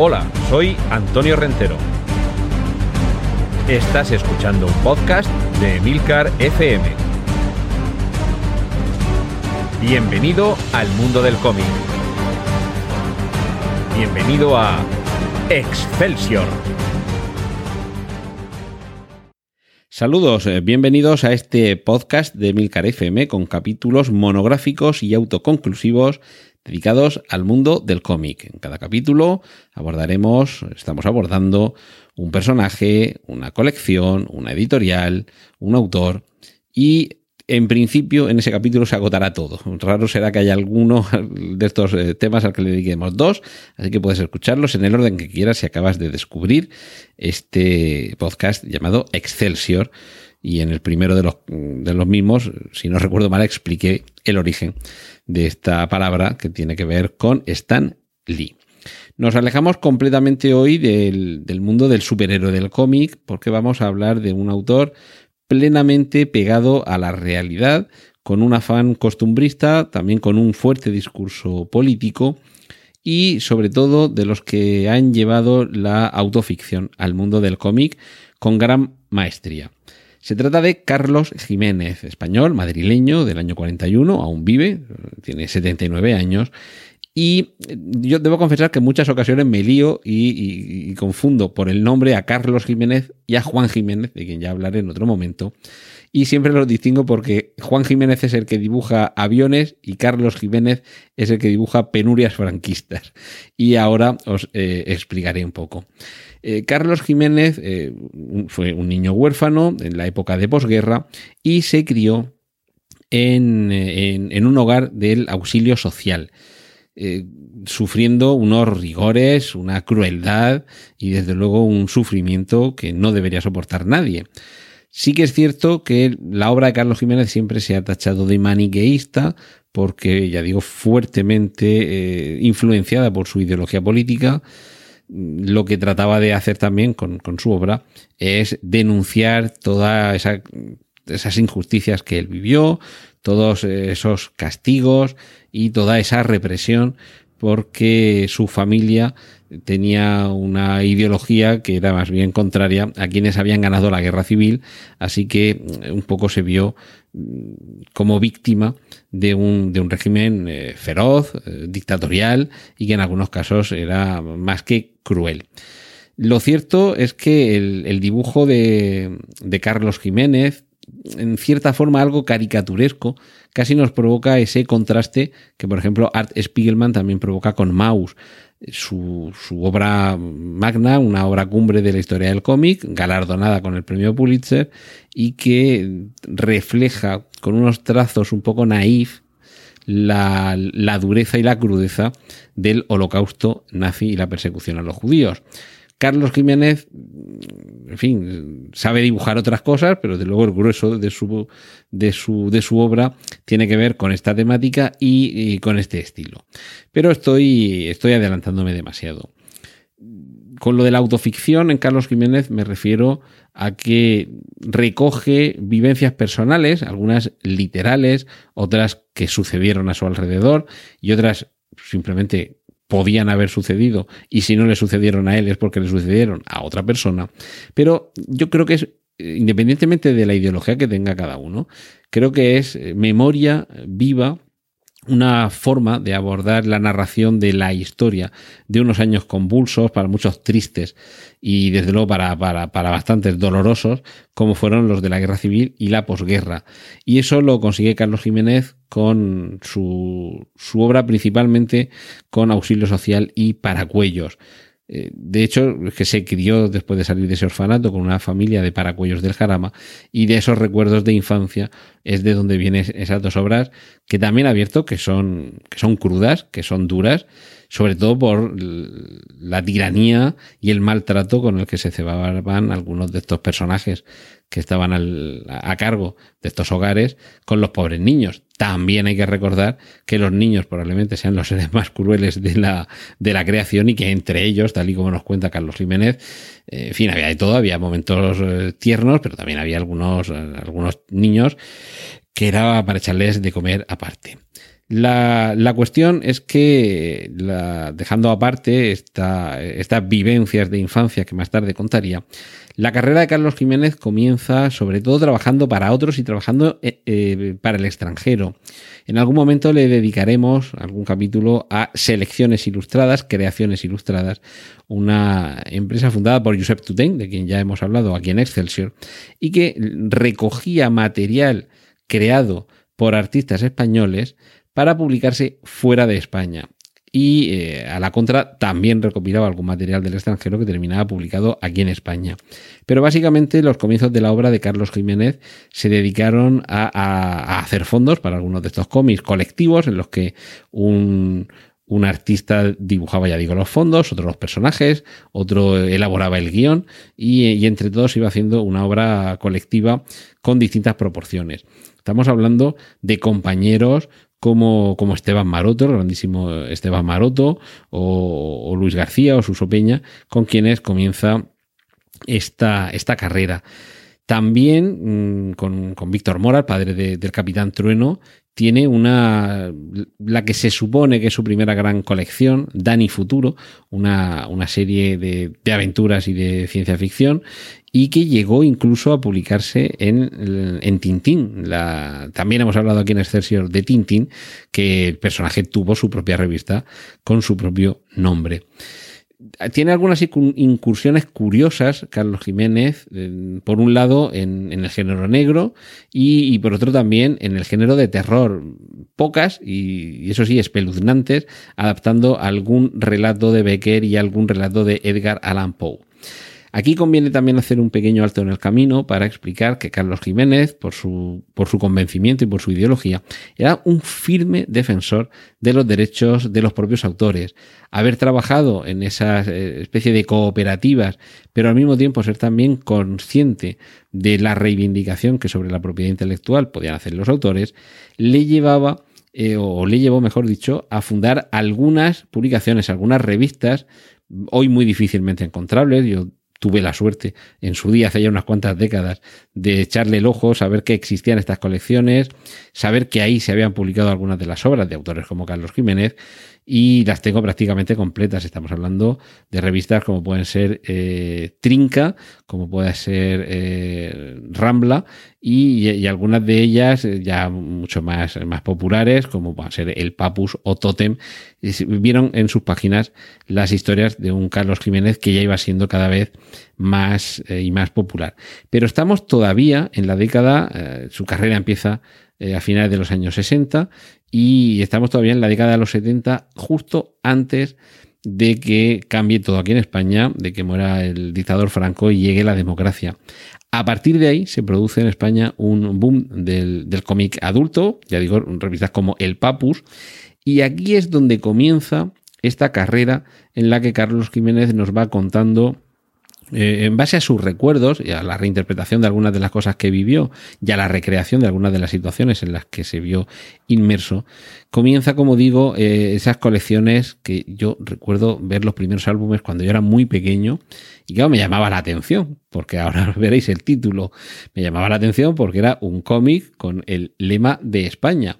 Hola, soy Antonio Rentero. Estás escuchando un podcast de Milcar FM. Bienvenido al mundo del cómic. Bienvenido a Excelsior. Saludos, eh, bienvenidos a este podcast de Milcar FM con capítulos monográficos y autoconclusivos dedicados al mundo del cómic. En cada capítulo abordaremos, estamos abordando un personaje, una colección, una editorial, un autor y en principio en ese capítulo se agotará todo. Raro será que haya alguno de estos eh, temas al que le dediquemos dos, así que puedes escucharlos en el orden que quieras si acabas de descubrir este podcast llamado Excelsior. Y en el primero de los, de los mismos, si no recuerdo mal, expliqué el origen de esta palabra que tiene que ver con Stan Lee. Nos alejamos completamente hoy del, del mundo del superhéroe del cómic porque vamos a hablar de un autor plenamente pegado a la realidad, con un afán costumbrista, también con un fuerte discurso político y sobre todo de los que han llevado la autoficción al mundo del cómic con gran maestría. Se trata de Carlos Jiménez, español, madrileño, del año 41, aún vive, tiene 79 años, y yo debo confesar que en muchas ocasiones me lío y, confundo por el nombre a Carlos Jiménez y a Juan Jiménez, de quien ya hablaré en otro momento. Y siempre los distingo porque Juan Jiménez es el que dibuja aviones y Carlos Jiménez es el que dibuja penurias franquistas. Y ahora os eh, explicaré un poco. Eh, Carlos Jiménez eh, fue un niño huérfano en la época de posguerra y se crió en un hogar del auxilio social. Eh, sufriendo unos rigores, una crueldad y desde luego un sufrimiento que no debería soportar nadie. Sí que es cierto que la obra de Carlos Jiménez siempre se ha tachado de maniqueísta, porque, ya digo, fuertemente eh, influenciada por su ideología política. Lo que trataba de hacer también con, su obra es denunciar todas esas injusticias que él vivió, todos esos castigos y toda esa represión porque su familia tenía una ideología que era más bien contraria a quienes habían ganado la guerra civil, así que mm, un poco se vio como víctima de un, de un régimen eh, feroz, eh, dictatorial y que en algunos casos era más que cruel. Lo cierto es que el, el dibujo de, de Carlos Jiménez en cierta forma algo caricaturesco, casi nos provoca ese contraste que, por ejemplo, Art Spiegelman también provoca con Maus, su, su, obra magna, una obra cumbre de la historia del cómic, galardonada con el premio Pulitzer, y que refleja con unos trazos un poco naif la, la dureza y la crudeza del holocausto nazi y la persecución a los judíos. Carlos Jiménez, en fin, sabe dibujar otras cosas, pero de luego el grueso de su, de su, de su obra tiene que ver con esta temática y, con este estilo. Pero estoy, estoy adelantándome demasiado. Con lo de la autoficción en Carlos Jiménez me refiero a que recoge vivencias personales, algunas literales, otras que sucedieron a su alrededor y otras simplemente podían haber sucedido y si no le sucedieron a él es porque le sucedieron a otra persona. Pero yo creo que es, independientemente de la ideología que tenga cada uno, creo que es eh, memoria viva una forma de abordar la narración de la historia de unos años convulsos, para muchos tristes y desde luego para, para, para, bastantes dolorosos, como fueron los de la guerra civil y la posguerra. Y eso lo consigue Carlos Jiménez con su, su obra principalmente con auxilio social y paracuellos. Eh, de hecho, que se crió después de salir de ese orfanato con una familia de paracuellos del Jarama y de esos recuerdos de infancia es de donde vienen esas dos obras que también ha abierto que son, que son crudas, que son duras, sobre todo por la tiranía y el maltrato con el que se cebaban algunos de estos personajes que estaban a cargo de estos hogares con los pobres niños. También hay que recordar que los niños probablemente sean los seres más crueles de la, de la creación y que entre ellos, tal y como nos cuenta Carlos Jiménez, eh, en fin, había de todo, había momentos eh, tiernos, pero también había algunos, algunos niños que era para echarles de comer aparte. La, la, cuestión es que, la, dejando aparte esta, estas vivencias de infancia que más tarde contaría, la carrera de Carlos Jiménez comienza sobre todo trabajando para otros y trabajando eh, eh, para el extranjero. En algún momento le dedicaremos algún capítulo a Selecciones Ilustradas, Creaciones Ilustradas, una empresa fundada por Josep Tutain, de quien ya hemos hablado aquí en Excelsior, y que recogía material creado por artistas españoles para publicarse fuera de España. Y eh, a la contra también recopilaba algún material del extranjero que terminaba publicado aquí en España. Pero básicamente los comienzos de la obra de Carlos Jiménez se dedicaron a, hacer fondos para algunos de estos cómics colectivos en los que un, artista dibujaba, ya digo, los fondos, otro los personajes, otro elaboraba el guion y, y, entre todos iba haciendo una obra colectiva con distintas proporciones. Estamos hablando de compañeros como, como Esteban Maroto, el grandísimo Esteban Maroto, o, Luis García o Suso Peña, con quienes comienza esta, esta carrera. También mm, con, con, Víctor Mora, padre del Capitán Trueno, tiene una, la que se supone que es su primera gran colección, Dani Futuro, una, una serie de, de, aventuras y de ciencia ficción, y que llegó incluso a publicarse en, en Tintín. También hemos hablado aquí en Excelsior de Tintín, que el personaje tuvo su propia revista con su propio nombre tiene algunas incursiones curiosas, Carlos Jiménez, por un lado en, el género negro y, por otro también en el género de terror. Pocas, y, eso sí, espeluznantes, adaptando algún relato de Becker y algún relato de Edgar Allan Poe. Aquí conviene también hacer un pequeño alto en el camino para explicar que Carlos Jiménez, por su, por su convencimiento y por su ideología, era un firme defensor de los derechos de los propios autores. Haber trabajado en esa eh, especie de cooperativas, pero al mismo tiempo ser también consciente de la reivindicación que sobre la propiedad intelectual podían hacer los autores, le llevaba eh, o le llevó, mejor dicho, a fundar algunas publicaciones, algunas revistas, hoy muy difícilmente encontrables. Yo tuve la suerte en su día, hace ya unas cuantas décadas, de echarle el ojo, saber que existían estas colecciones, saber que ahí se habían publicado algunas de las obras de autores como Carlos Jiménez y las tengo prácticamente completas. Estamos hablando de revistas como pueden ser eh, Trinca, como puede ser eh, Rambla y, algunas de ellas eh, ya mucho más, más populares como pueden ser El Papus o Totem. Vieron en sus páginas las historias de un Carlos Jiménez que ya iba siendo cada vez más y más popular. Pero estamos todavía en la década, su carrera empieza a finales de los años 60 y estamos todavía en la década de los 70, justo antes de que cambie todo aquí en España, de que muera el dictador Franco y llegue la democracia. A partir de ahí se produce en España un boom del, del cómic adulto, ya digo, revistas como El Papus, y aquí es donde comienza esta carrera en la que Carlos Jiménez nos va contando eh, en base a sus recuerdos y a la reinterpretación de algunas de las cosas que vivió y a la recreación de algunas de las situaciones en las que se vio inmerso, comienza, como digo, eh, esas colecciones que yo recuerdo ver los primeros álbumes cuando yo era muy pequeño y claro, me llamaba la atención, porque ahora veréis el título, me llamaba la atención porque era un cómic con el lema de España.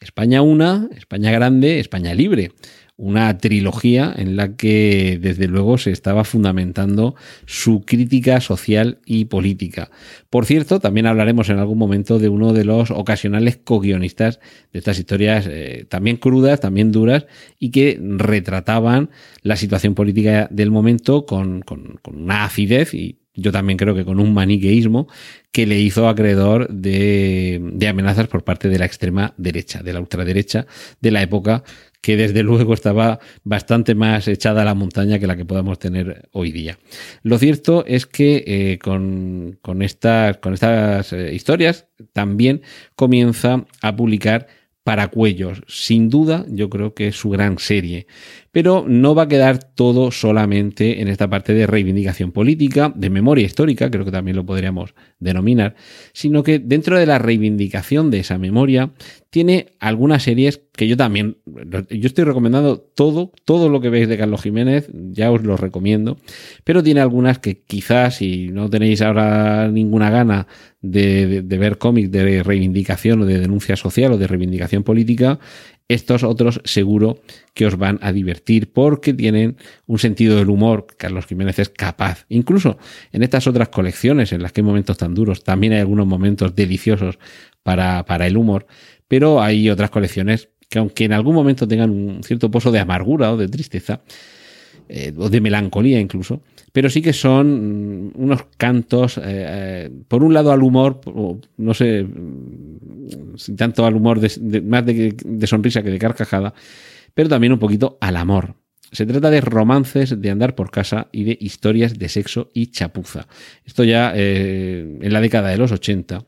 España una, España grande, España libre una trilogía en la que desde luego se estaba fundamentando su crítica social y política. Por cierto, también hablaremos en algún momento de uno de los ocasionales co-guionistas de estas historias eh, también crudas, también duras y que retrataban la situación política del momento con, con una acidez y yo también creo que con un maniqueísmo que le hizo acreedor de, amenazas por parte de la extrema derecha, de la ultraderecha de la época, que desde luego estaba bastante más echada a la montaña que la que podamos tener hoy día. Lo cierto es que eh, con, con, estas, con estas eh, historias también comienza a publicar para cuellos. Sin duda, yo creo que es su gran serie. Pero no va a quedar todo solamente en esta parte de reivindicación política, de memoria histórica, creo que también lo podríamos denominar, sino que dentro de la reivindicación de esa memoria tiene algunas series que yo también, yo estoy recomendando todo, todo lo que veis de Carlos Jiménez, ya os lo recomiendo, pero tiene algunas que quizás si no tenéis ahora ninguna gana de, ver cómics de reivindicación o de denuncia social o de reivindicación política, Estos otros seguro que os van a divertir porque tienen un sentido del humor. Carlos Jiménez es capaz. Incluso en estas otras colecciones en las que hay momentos tan duros, también hay algunos momentos deliciosos para, para el humor, pero hay otras colecciones que aunque en algún momento tengan un cierto pozo de amargura o de tristeza, eh, o de melancolía incluso, pero sí que son mm, unos cantos, eh, eh, por un lado al humor, no sé, mm, tanto al humor más de, sonrisa que de carcajada, pero también un poquito al amor. Se trata de romances de andar por casa y de historias de sexo y chapuza. Esto ya en la década de los 80.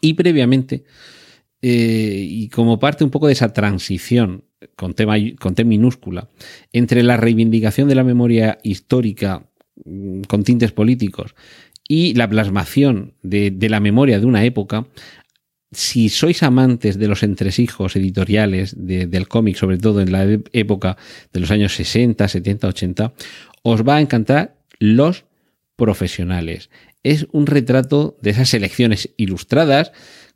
Y previamente eh, y como parte un poco de esa transición con, tema, con T minúscula entre la reivindicación de la memoria histórica con tintes políticos y la plasmación de, la memoria de una época, si sois amantes de los entresijos editoriales del cómic, sobre todo en la época de los años 60, 70, 80, os va a encantar Los Profesionales. Es un retrato de esas selecciones ilustradas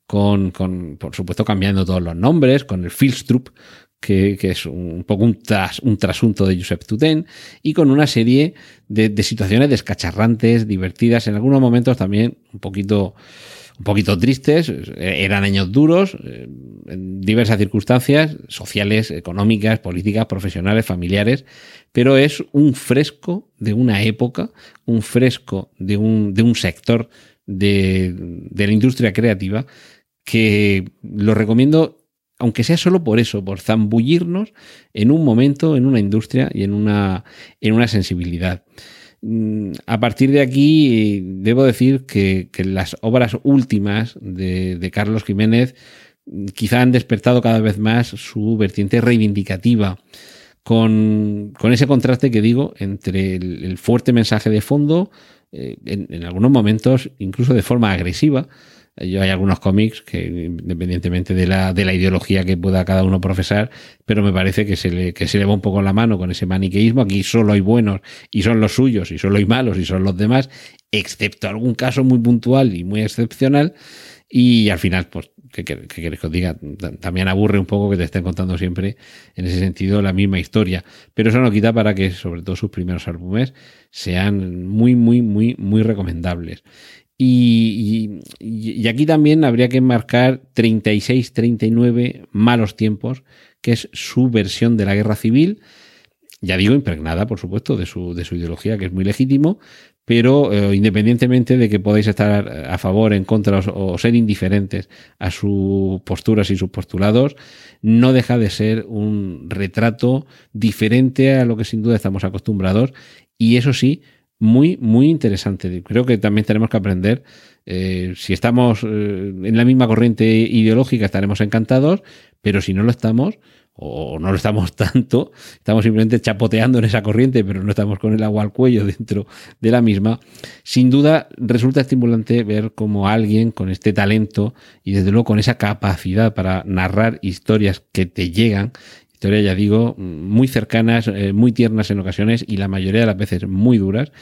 con, con, por supuesto, cambiando todos los nombres, con el Filstrup, que, es un poco un, tras, un trasunto de Josep Tuten, y con una serie de, situaciones descacharrantes, divertidas, en algunos momentos también un poquito, un poquito tristes, eran años duros, eh, en diversas circunstancias, sociales, económicas, políticas, profesionales, familiares, pero es un fresco de una época, un fresco de un, de un sector de, de la industria creativa que lo recomiendo, aunque sea solo por eso, por zambullirnos en un momento, en una industria y en una, en una sensibilidad. Mm, a partir de aquí, debo decir que, las obras últimas de, Carlos Jiménez quizá han despertado cada vez más su vertiente reivindicativa, con, ese contraste que digo entre el, fuerte mensaje de fondo, eh, en, algunos momentos incluso de forma agresiva, yo hay algunos cómics que, independientemente de la, de la ideología que pueda cada uno profesar, pero me parece que se, le, que se le va un poco la mano con ese maniqueísmo. Aquí solo hay buenos y son los suyos, y solo hay malos y son los demás, excepto algún caso muy puntual y muy excepcional. Y al final, pues, ¿qué, queréis que os diga? También aburre un poco que te estén contando siempre, en ese sentido, la misma historia. Pero eso no quita para que, sobre todo, sus primeros álbumes sean muy, muy, muy, muy recomendables. Y, aquí también habría que marcar 36-39 malos tiempos, que es su versión de la guerra civil, ya digo, impregnada, por supuesto, de su, de su ideología, que es muy legítimo, pero eh, independientemente de que podáis estar a favor, en contra o, ser indiferentes a sus posturas y sus postulados, no deja de ser un retrato diferente a lo que sin duda estamos acostumbrados, y eso sí, muy, muy interesante. Creo que también tenemos que aprender, eh, si estamos eh, en la misma corriente ideológica estaremos encantados, pero si no lo estamos, o no lo estamos tanto, estamos simplemente chapoteando en esa corriente, pero no estamos con el agua al cuello dentro de la misma, sin duda resulta estimulante ver cómo alguien con este talento y desde luego con esa capacidad para narrar historias que te llegan Historias, ya digo, muy cercanas, eh, muy tiernas en ocasiones y la mayoría de las veces muy duras,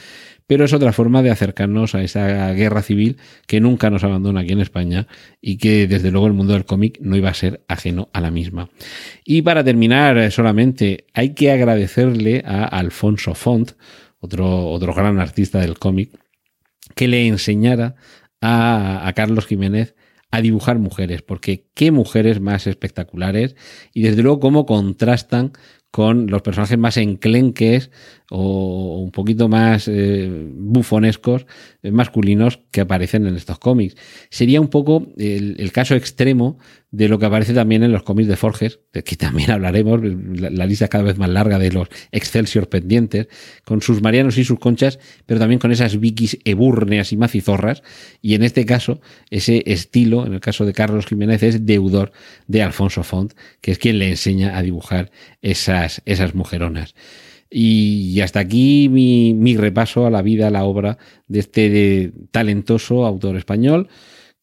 pero es otra forma de acercarnos a esa guerra civil que nunca nos abandona aquí en España y que desde luego el mundo del cómic no iba a ser ajeno a la misma. Y para terminar eh, solamente hay que agradecerle a Alfonso Font, otro, otro gran artista del cómic, que le enseñara a, a Carlos Jiménez a dibujar mujeres, porque qué mujeres más espectaculares y desde luego cómo contrastan con los personajes más enclenques o un poquito más eh, bufonescos, masculinos que aparecen en estos cómics. Sería un poco el, caso extremo de lo que aparece también en los cómics de Forges, de que también hablaremos, la, lista cada vez más larga de los Excelsior pendientes, con sus marianos y sus conchas, pero también con esas vikis ebúrneas y macizorras, y en este caso, ese estilo, en el caso de Carlos Jiménez, es deudor de Alfonso Font, que es quien le enseña a dibujar esas, esas mujeronas. Y hasta aquí mi, repaso a la vida, a la obra de este talentoso autor español,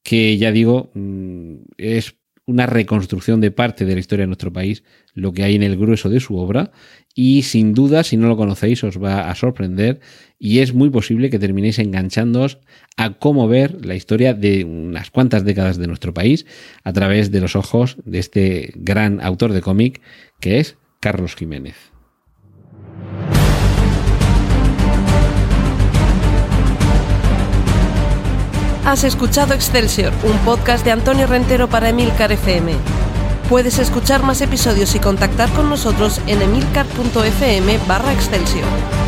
que ya digo, mm, es una reconstrucción de parte de la historia de nuestro país, lo que hay en el grueso de su obra, y sin duda, si no lo conocéis, os va a sorprender y es muy posible que terminéis enganchándoos a cómo ver la historia de unas cuantas décadas de nuestro país a través de los ojos de este gran autor de cómic que es Carlos Jiménez. Has escuchado Excelsior, un podcast de Antonio Rentero para Emilcar FM. Puedes escuchar más episodios y contactar con nosotros en emilcar.fm barra Excelsior.